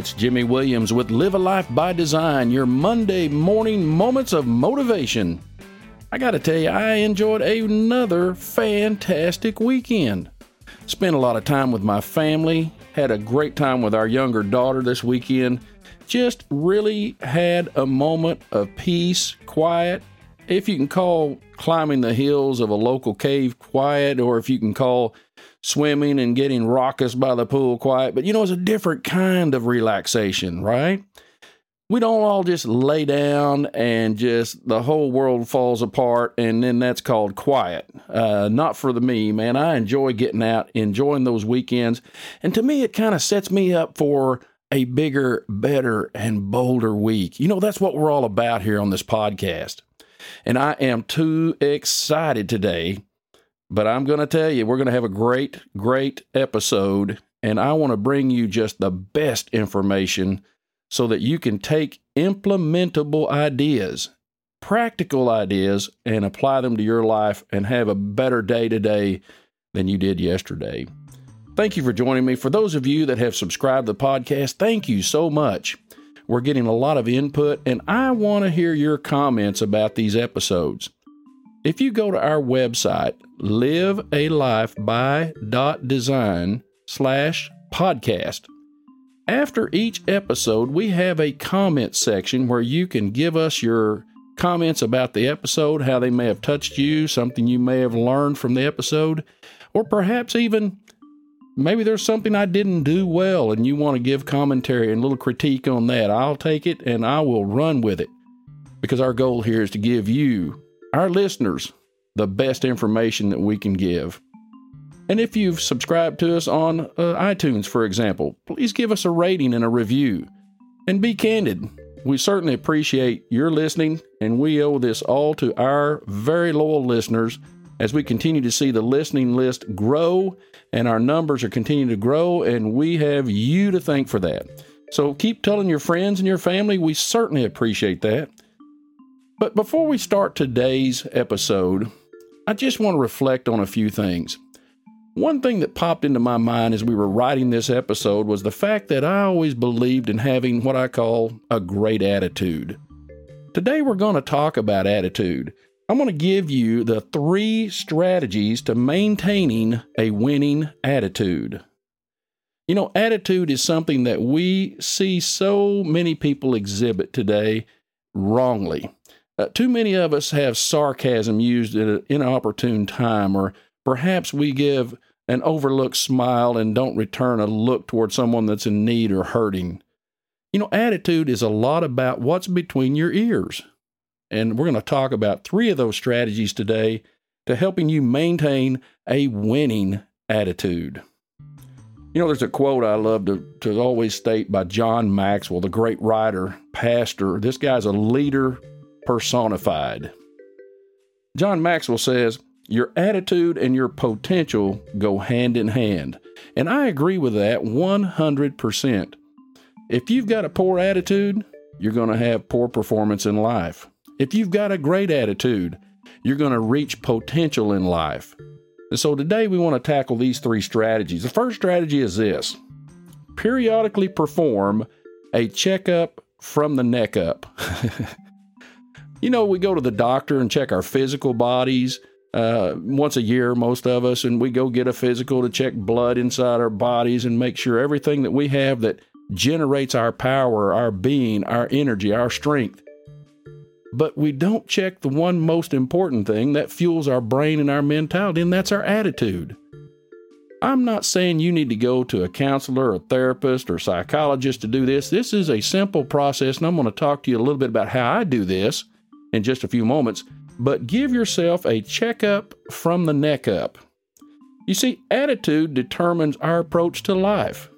It's Jimmy Williams with Live a Life by Design, your Monday morning moments of motivation. I got to tell you, I enjoyed another fantastic weekend. Spent a lot of time with my family, had a great time with our younger daughter this weekend. Just really had a moment of peace, quiet. If you can call climbing the hills of a local cave quiet, or if you can call swimming and getting raucous by the pool quiet, but you know, it's a different kind of relaxation, right? We don't all just lay down and just the whole world falls apart and then that's called quiet. Uh, not for the me, man. I enjoy getting out, enjoying those weekends. And to me, it kind of sets me up for a bigger, better, and bolder week. You know, that's what we're all about here on this podcast. And I am too excited today but I'm going to tell you, we're going to have a great, great episode. And I want to bring you just the best information so that you can take implementable ideas, practical ideas, and apply them to your life and have a better day today than you did yesterday. Thank you for joining me. For those of you that have subscribed to the podcast, thank you so much. We're getting a lot of input, and I want to hear your comments about these episodes. If you go to our website, livealifeby.design slash podcast, after each episode, we have a comment section where you can give us your comments about the episode, how they may have touched you, something you may have learned from the episode, or perhaps even maybe there's something I didn't do well and you want to give commentary and a little critique on that. I'll take it and I will run with it because our goal here is to give you our listeners the best information that we can give. And if you've subscribed to us on uh, iTunes, for example, please give us a rating and a review. And be candid. We certainly appreciate your listening, and we owe this all to our very loyal listeners as we continue to see the listening list grow and our numbers are continuing to grow, and we have you to thank for that. So keep telling your friends and your family. We certainly appreciate that. But before we start today's episode, I just want to reflect on a few things. One thing that popped into my mind as we were writing this episode was the fact that I always believed in having what I call a great attitude. Today we're going to talk about attitude. I'm going to give you the three strategies to maintaining a winning attitude. You know, attitude is something that we see so many people exhibit today wrongly. Uh, too many of us have sarcasm used at an inopportune time, or perhaps we give an overlooked smile and don't return a look toward someone that's in need or hurting. You know, attitude is a lot about what's between your ears. And we're going to talk about three of those strategies today to helping you maintain a winning attitude. You know, there's a quote I love to, to always state by John Maxwell, the great writer, pastor. This guy's a leader personified. John Maxwell says, Your attitude and your potential go hand in hand. And I agree with that 100%. If you've got a poor attitude, you're going to have poor performance in life. If you've got a great attitude, you're going to reach potential in life. And so today we want to tackle these three strategies. The first strategy is this periodically perform a checkup from the neck up. You know, we go to the doctor and check our physical bodies uh, once a year, most of us, and we go get a physical to check blood inside our bodies and make sure everything that we have that generates our power, our being, our energy, our strength. But we don't check the one most important thing that fuels our brain and our mentality, and that's our attitude. I'm not saying you need to go to a counselor, a therapist, or psychologist to do this. This is a simple process, and I'm going to talk to you a little bit about how I do this in just a few moments, but give yourself a checkup from the neck up. You see, attitude determines our approach to life.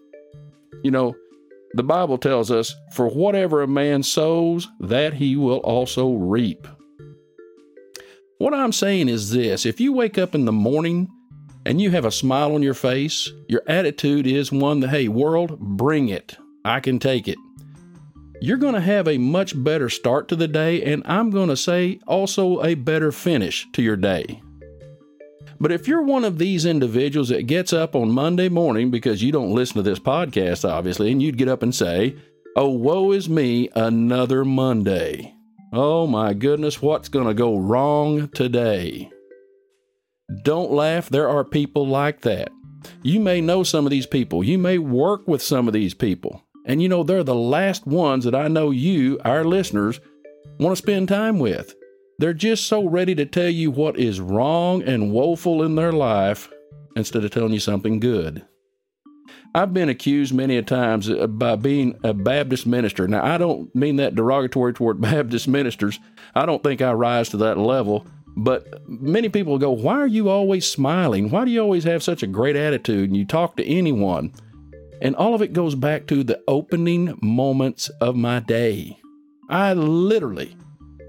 You know, the Bible tells us, for whatever a man sows, that he will also reap. What I'm saying is this if you wake up in the morning and you have a smile on your face, your attitude is one that, hey, world, bring it. I can take it you're going to have a much better start to the day, and I'm going to say also a better finish to your day. But if you're one of these individuals that gets up on Monday morning because you don't listen to this podcast, obviously, and you'd get up and say, Oh, woe is me, another Monday. Oh my goodness, what's going to go wrong today? Don't laugh. There are people like that. You may know some of these people. You may work with some of these people. And you know, they're the last ones that I know you, our listeners, want to spend time with. They're just so ready to tell you what is wrong and woeful in their life instead of telling you something good. I've been accused many a times uh, by being a Baptist minister. Now, I don't mean that derogatory toward Baptist ministers. I don't think I rise to that level. But many people go, Why are you always smiling? Why do you always have such a great attitude? And you talk to anyone. And all of it goes back to the opening moments of my day. I literally,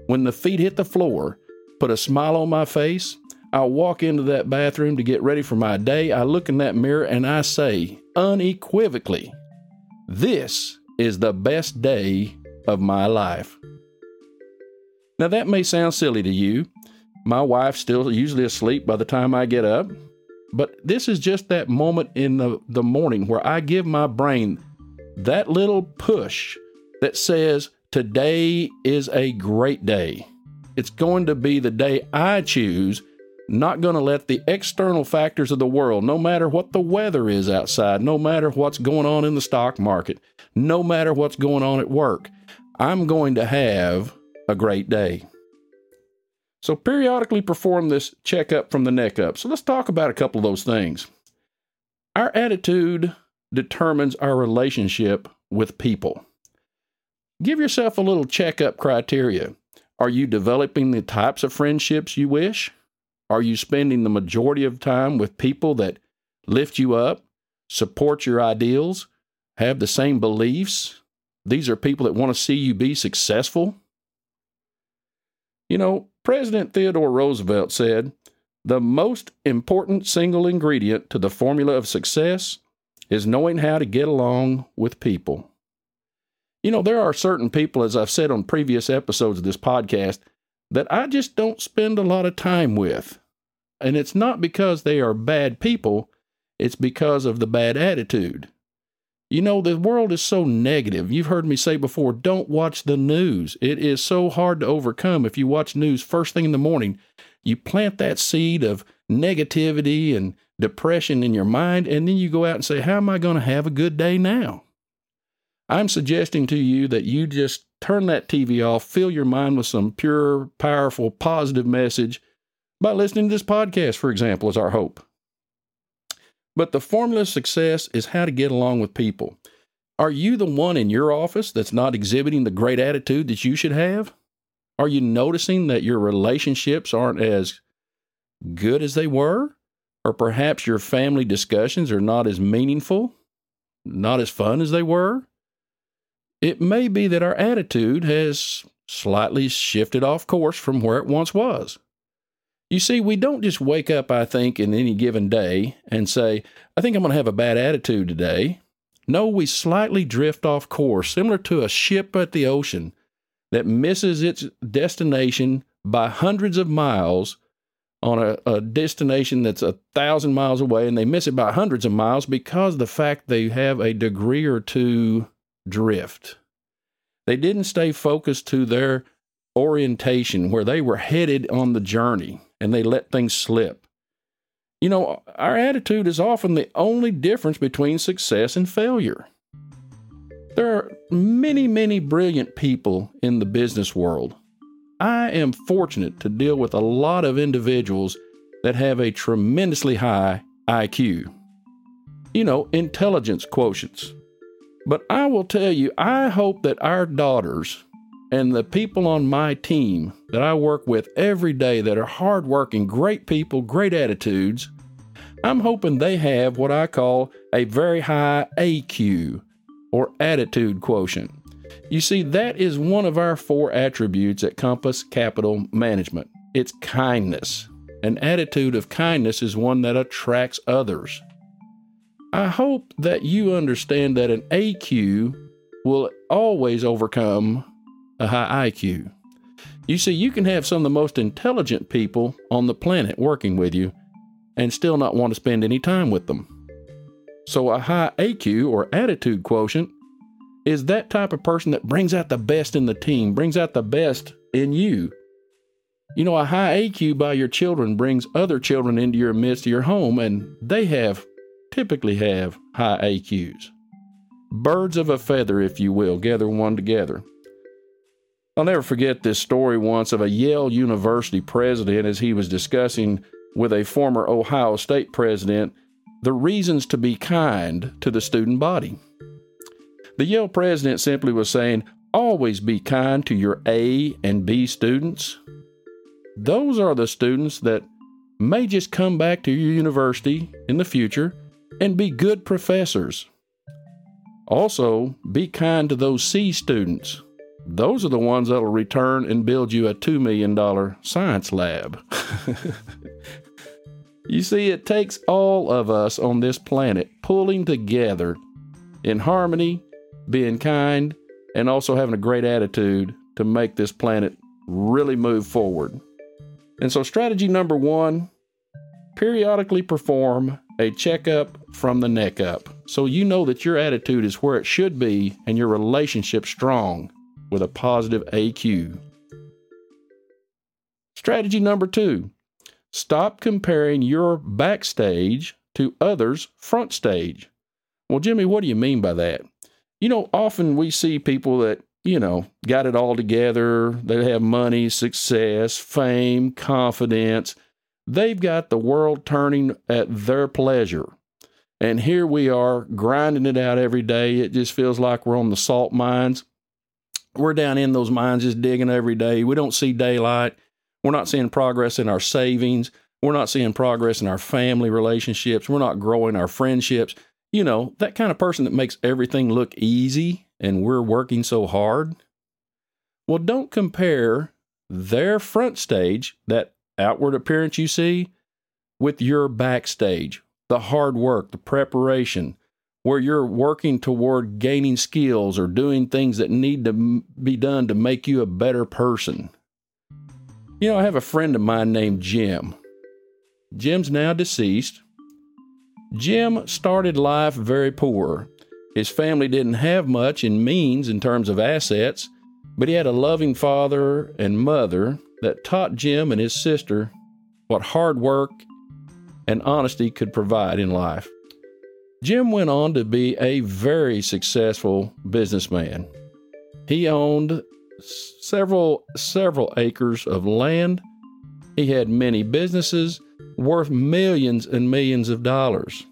when the feet hit the floor, put a smile on my face. I walk into that bathroom to get ready for my day. I look in that mirror and I say unequivocally, This is the best day of my life. Now, that may sound silly to you. My wife's still usually asleep by the time I get up. But this is just that moment in the, the morning where I give my brain that little push that says, Today is a great day. It's going to be the day I choose, not going to let the external factors of the world, no matter what the weather is outside, no matter what's going on in the stock market, no matter what's going on at work, I'm going to have a great day. So, periodically perform this checkup from the neck up. So, let's talk about a couple of those things. Our attitude determines our relationship with people. Give yourself a little checkup criteria. Are you developing the types of friendships you wish? Are you spending the majority of time with people that lift you up, support your ideals, have the same beliefs? These are people that want to see you be successful. You know, President Theodore Roosevelt said, The most important single ingredient to the formula of success is knowing how to get along with people. You know, there are certain people, as I've said on previous episodes of this podcast, that I just don't spend a lot of time with. And it's not because they are bad people, it's because of the bad attitude. You know, the world is so negative. You've heard me say before, don't watch the news. It is so hard to overcome if you watch news first thing in the morning. You plant that seed of negativity and depression in your mind, and then you go out and say, How am I going to have a good day now? I'm suggesting to you that you just turn that TV off, fill your mind with some pure, powerful, positive message by listening to this podcast, for example, is our hope. But the formula of success is how to get along with people. Are you the one in your office that's not exhibiting the great attitude that you should have? Are you noticing that your relationships aren't as good as they were? Or perhaps your family discussions are not as meaningful, not as fun as they were? It may be that our attitude has slightly shifted off course from where it once was. You see, we don't just wake up, I think, in any given day and say, I think I'm going to have a bad attitude today. No, we slightly drift off course, similar to a ship at the ocean that misses its destination by hundreds of miles on a, a, destination that's a thousand miles away, and they miss it by hundreds of miles because the fact they have a degree or two drift. They didn't stay focused to their orientation where they were headed on the journey and they let things slip. You know, our attitude is often the only difference between success and failure. There are many, many brilliant people in the business world. I am fortunate to deal with a lot of individuals that have a tremendously high IQ. You know, intelligence quotients. But I will tell you, I hope that our daughters and the people on my team that I work with every day that are hardworking, great people, great attitudes, I'm hoping they have what I call a very high AQ or attitude quotient. You see, that is one of our four attributes at Compass Capital Management. It's kindness. An attitude of kindness is one that attracts others. I hope that you understand that an AQ will always overcome a high IQ. You see, you can have some of the most intelligent people on the planet working with you, and still not want to spend any time with them. So, a high AQ or attitude quotient is that type of person that brings out the best in the team, brings out the best in you. You know, a high AQ by your children brings other children into your midst of your home, and they have typically have high AQs. Birds of a feather, if you will, gather one together. I'll never forget this story once of a Yale University president as he was discussing with a former Ohio State president the reasons to be kind to the student body. The Yale president simply was saying, always be kind to your A and B students. Those are the students that may just come back to your university in the future and be good professors. Also, be kind to those C students. Those are the ones that'll return and build you a $2 million science lab. You see, it takes all of us on this planet pulling together in harmony, being kind, and also having a great attitude to make this planet really move forward. And so, strategy number one periodically perform a checkup from the neck up so you know that your attitude is where it should be and your relationship strong with a positive AQ. Strategy number two Stop comparing your backstage to others' front stage. Well, Jimmy, what do you mean by that? You know, often we see people that, you know, got it all together. They have money, success, fame, confidence. They've got the world turning at their pleasure. And here we are grinding it out every day. It just feels like we're on the salt mines. We're down in those mines just digging every day. We don't see daylight. We're not seeing progress in our savings. We're not seeing progress in our family relationships. We're not growing our friendships. You know, that kind of person that makes everything look easy and we're working so hard. Well, don't compare their front stage, that outward appearance you see, with your backstage, the hard work, the preparation, where you're working toward gaining skills or doing things that need to be done to make you a better person. You know, I have a friend of mine named Jim. Jim's now deceased. Jim started life very poor. His family didn't have much in means in terms of assets, but he had a loving father and mother that taught Jim and his sister what hard work and honesty could provide in life. Jim went on to be a very successful businessman. He owned several several acres of land. He had many businesses worth millions and millions of dollars.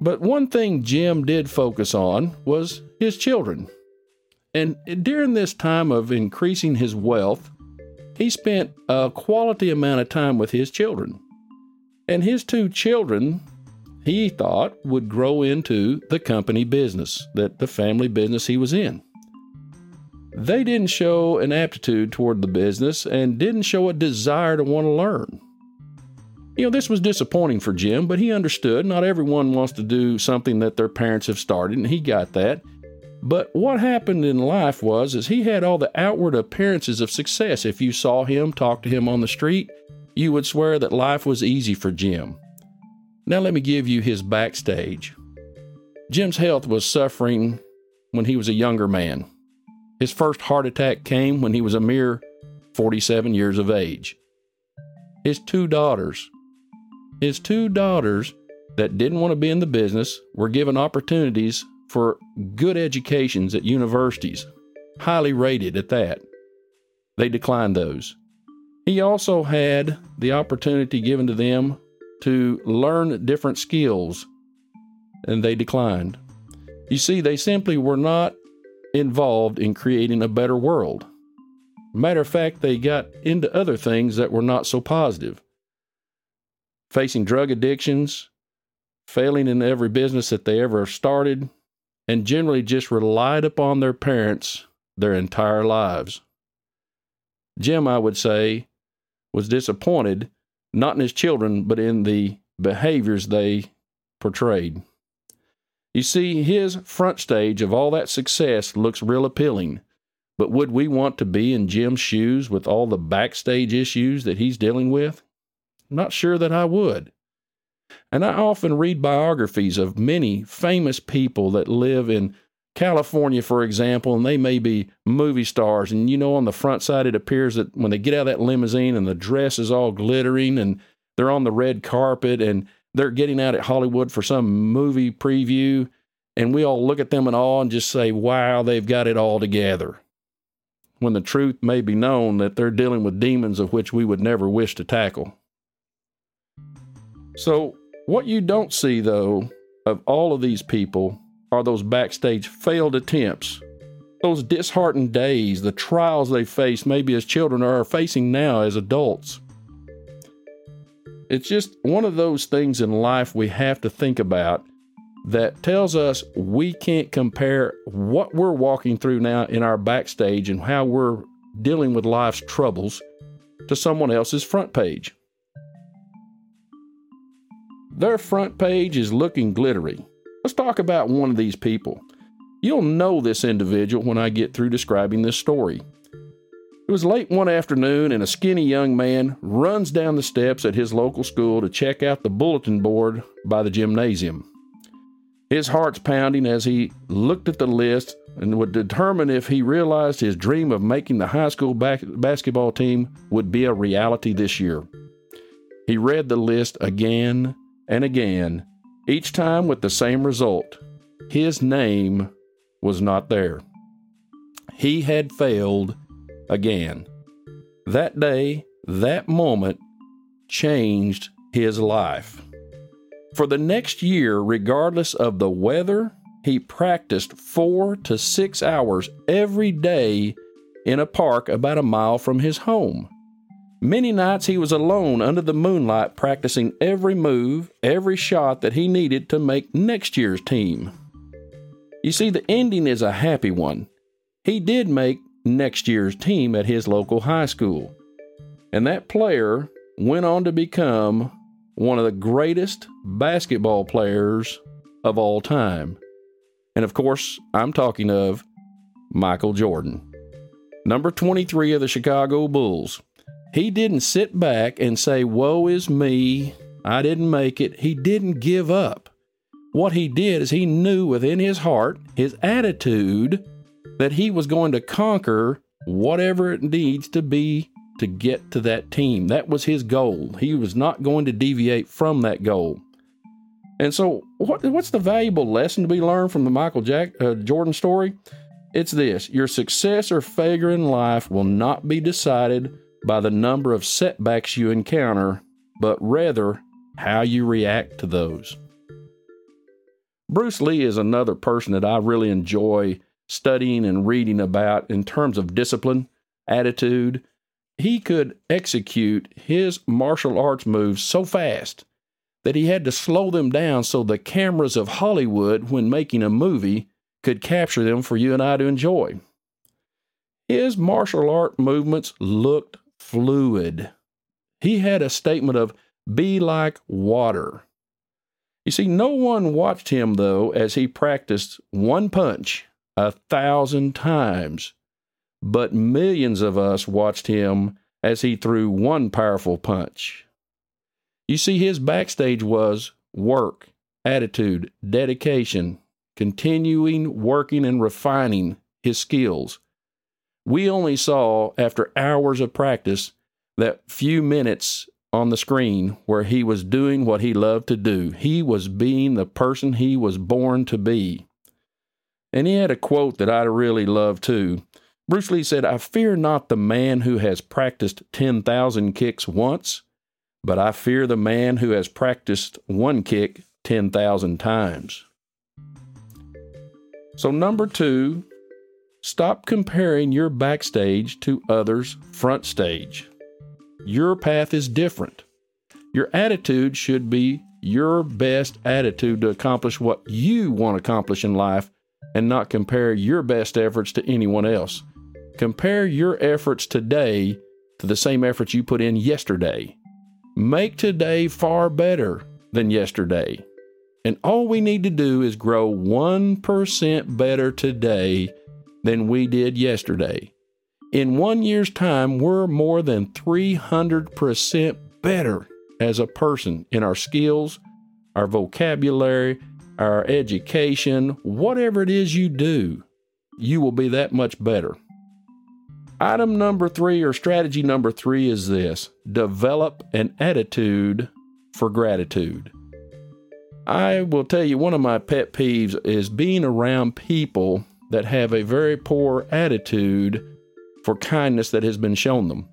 But one thing Jim did focus on was his children. And during this time of increasing his wealth, he spent a quality amount of time with his children. And his two children, he thought, would grow into the company business, that the family business he was in. They didn't show an aptitude toward the business and didn't show a desire to want to learn. You know, this was disappointing for Jim, but he understood not everyone wants to do something that their parents have started, and he got that. But what happened in life was is he had all the outward appearances of success. If you saw him, talk to him on the street, you would swear that life was easy for Jim. Now let me give you his backstage. Jim's health was suffering when he was a younger man. His first heart attack came when he was a mere 47 years of age. His two daughters, his two daughters that didn't want to be in the business were given opportunities for good educations at universities, highly rated at that. They declined those. He also had the opportunity given to them to learn different skills, and they declined. You see, they simply were not involved in creating a better world. Matter of fact, they got into other things that were not so positive. Facing drug addictions, failing in every business that they ever started, and generally just relied upon their parents their entire lives. Jim, I would say, was disappointed not in his children, but in the behaviors they portrayed. You see, his front stage of all that success looks real appealing. But would we want to be in Jim's shoes with all the backstage issues that he's dealing with? Not sure that I would. And I often read biographies of many famous people that live in California, for example, and they may be movie stars. And you know, on the front side, it appears that when they get out of that limousine and the dress is all glittering and they're on the red carpet and they're getting out at Hollywood for some movie preview, and we all look at them in awe and just say, wow, they've got it all together. When the truth may be known that they're dealing with demons of which we would never wish to tackle. So, what you don't see, though, of all of these people are those backstage failed attempts, those disheartened days, the trials they faced maybe as children or are facing now as adults. It's just one of those things in life we have to think about that tells us we can't compare what we're walking through now in our backstage and how we're dealing with life's troubles to someone else's front page. Their front page is looking glittery. Let's talk about one of these people. You'll know this individual when I get through describing this story. It was late one afternoon, and a skinny young man runs down the steps at his local school to check out the bulletin board by the gymnasium. His heart's pounding as he looked at the list and would determine if he realized his dream of making the high school back- basketball team would be a reality this year. He read the list again and again, each time with the same result. His name was not there. He had failed again. That day, that moment changed his life. For the next year, regardless of the weather, he practiced four to six hours every day in a park about a mile from his home. Many nights he was alone under the moonlight practicing every move, every shot that he needed to make next year's team. You see, the ending is a happy one. He did make next year's team at his local high school. And that player went on to become one of the greatest basketball players of all time. And of course, I'm talking of Michael Jordan. Number 23 of the Chicago Bulls. He didn't sit back and say, Woe is me, I didn't make it. He didn't give up. What he did is he knew within his heart, his attitude, that he was going to conquer whatever it needs to be to get to that team. That was his goal. He was not going to deviate from that goal. And so, what, what's the valuable lesson to be learned from the Michael Jack, uh, Jordan story? It's this your success or failure in life will not be decided by the number of setbacks you encounter, but rather how you react to those. Bruce Lee is another person that I really enjoy studying and reading about in terms of discipline, attitude. He could execute his martial arts moves so fast that he had to slow them down so the cameras of Hollywood, when making a movie, could capture them for you and I to enjoy. His martial art movements looked fluid. He had a statement of, be like water. You see, no one watched him, though, as he practiced one punch a thousand times, but millions of us watched him as he threw one powerful punch. You see, his backstage was work, attitude, dedication, continuing working and refining his skills we only saw, after hours of practice, that few minutes on the screen where he was doing what he loved to do. He was being the person he was born to be. And he had a quote that I really love too. Bruce Lee said, I fear not the man who has practiced 10,000 kicks once, but I fear the man who has practiced one kick 10,000 times. So, number two, Stop comparing your backstage to others' front stage. Your path is different. Your attitude should be your best attitude to accomplish what you want to accomplish in life and not compare your best efforts to anyone else. Compare your efforts today to the same efforts you put in yesterday. Make today far better than yesterday. And all we need to do is grow 1% better today than we did yesterday. In one year's time, we're more than 300% better as a person in our skills, our vocabulary, our education, whatever it is you do, you will be that much better. Item number three, or strategy number three, is this develop an attitude for gratitude. I will tell you, one of my pet peeves is being around people that have a very poor attitude for kindness that has been shown them.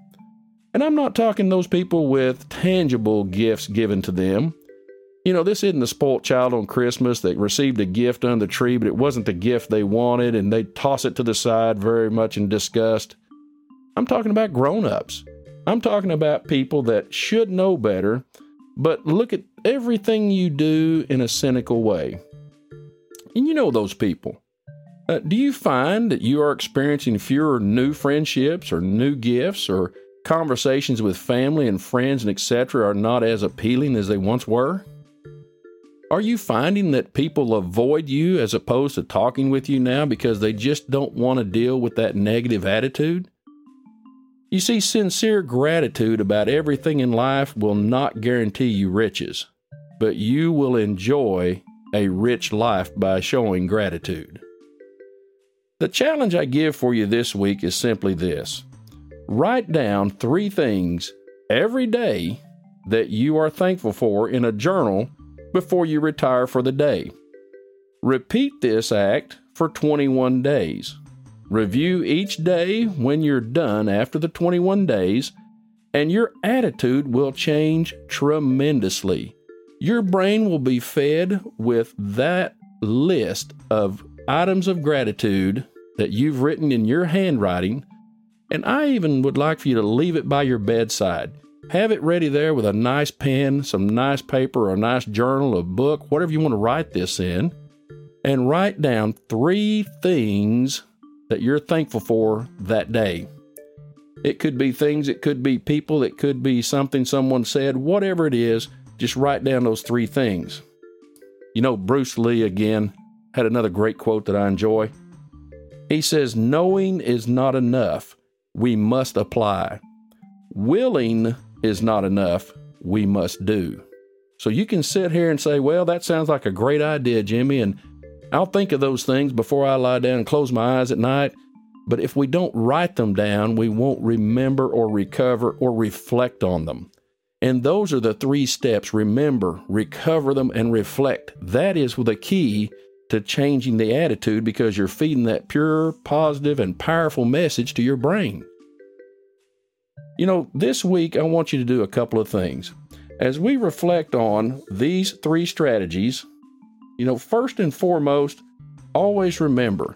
And I'm not talking those people with tangible gifts given to them. You know, this isn't the spoilt child on Christmas that received a gift under the tree, but it wasn't the gift they wanted, and they toss it to the side very much in disgust. I'm talking about grown ups. I'm talking about people that should know better, but look at everything you do in a cynical way. And you know those people. Uh, do you find that you are experiencing fewer new friendships or new gifts or conversations with family and friends and etc. are not as appealing as they once were? Are you finding that people avoid you as opposed to talking with you now because they just don't want to deal with that negative attitude? You see, sincere gratitude about everything in life will not guarantee you riches, but you will enjoy a rich life by showing gratitude. The challenge I give for you this week is simply this write down three things every day that you are thankful for in a journal before you retire for the day. Repeat this act for 21 days. Review each day when you're done after the 21 days, and your attitude will change tremendously. Your brain will be fed with that list of items of gratitude that you've written in your handwriting, and I even would like for you to leave it by your bedside. Have it ready there with a nice pen, some nice paper, or a nice journal, a book, whatever you want to write this in, and write down three things that you're thankful for that day. It could be things, it could be people, it could be something someone said, whatever it is, just write down those three things. You know, Bruce Lee again had another great quote that I enjoy. He says, Knowing is not enough, we must apply. Willing is not enough, we must do. So you can sit here and say, Well, that sounds like a great idea, Jimmy, and I'll think of those things before I lie down and close my eyes at night. But if we don't write them down, we won't remember or recover or reflect on them. And those are the three steps remember, recover them, and reflect. That is the key to changing the attitude because you're feeding that pure, positive, and powerful message to your brain. You know, this week I want you to do a couple of things. As we reflect on these three strategies, you know, first and foremost, always remember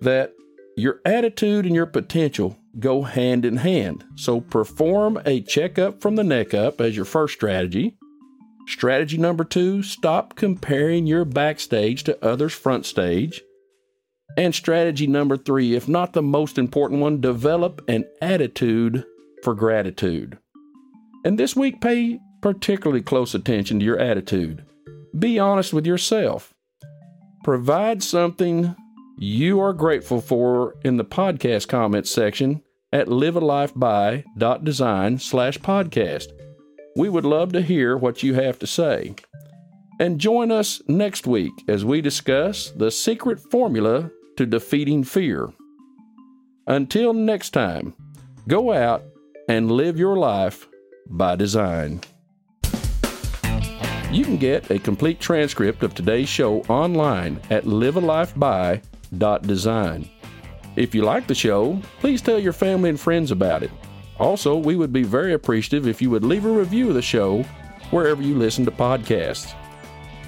that your attitude and your potential go hand in hand. So perform a checkup from the neck up as your first strategy. Strategy number two, stop comparing your backstage to others' front stage. And strategy number three, if not the most important one, develop an attitude for gratitude. And this week, pay particularly close attention to your attitude. Be honest with yourself. Provide something you are grateful for in the podcast comments section at livealifeby.design slash podcast. We would love to hear what you have to say. And join us next week as we discuss the secret formula to defeating fear. Until next time, go out and live your life by design. You can get a complete transcript of today's show online at livealifeby.design. If you like the show, please tell your family and friends about it. Also, we would be very appreciative if you would leave a review of the show wherever you listen to podcasts.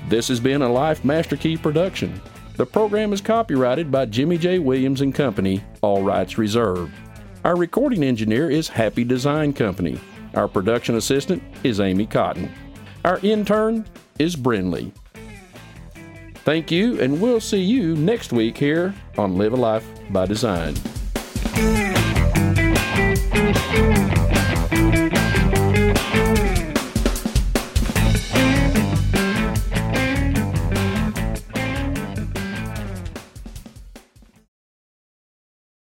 This has been a Life Master Key production. The program is copyrighted by Jimmy J. Williams and Company, all rights reserved. Our recording engineer is Happy Design Company. Our production assistant is Amy Cotton. Our intern is Brinley. Thank you, and we'll see you next week here on Live a Life by Design.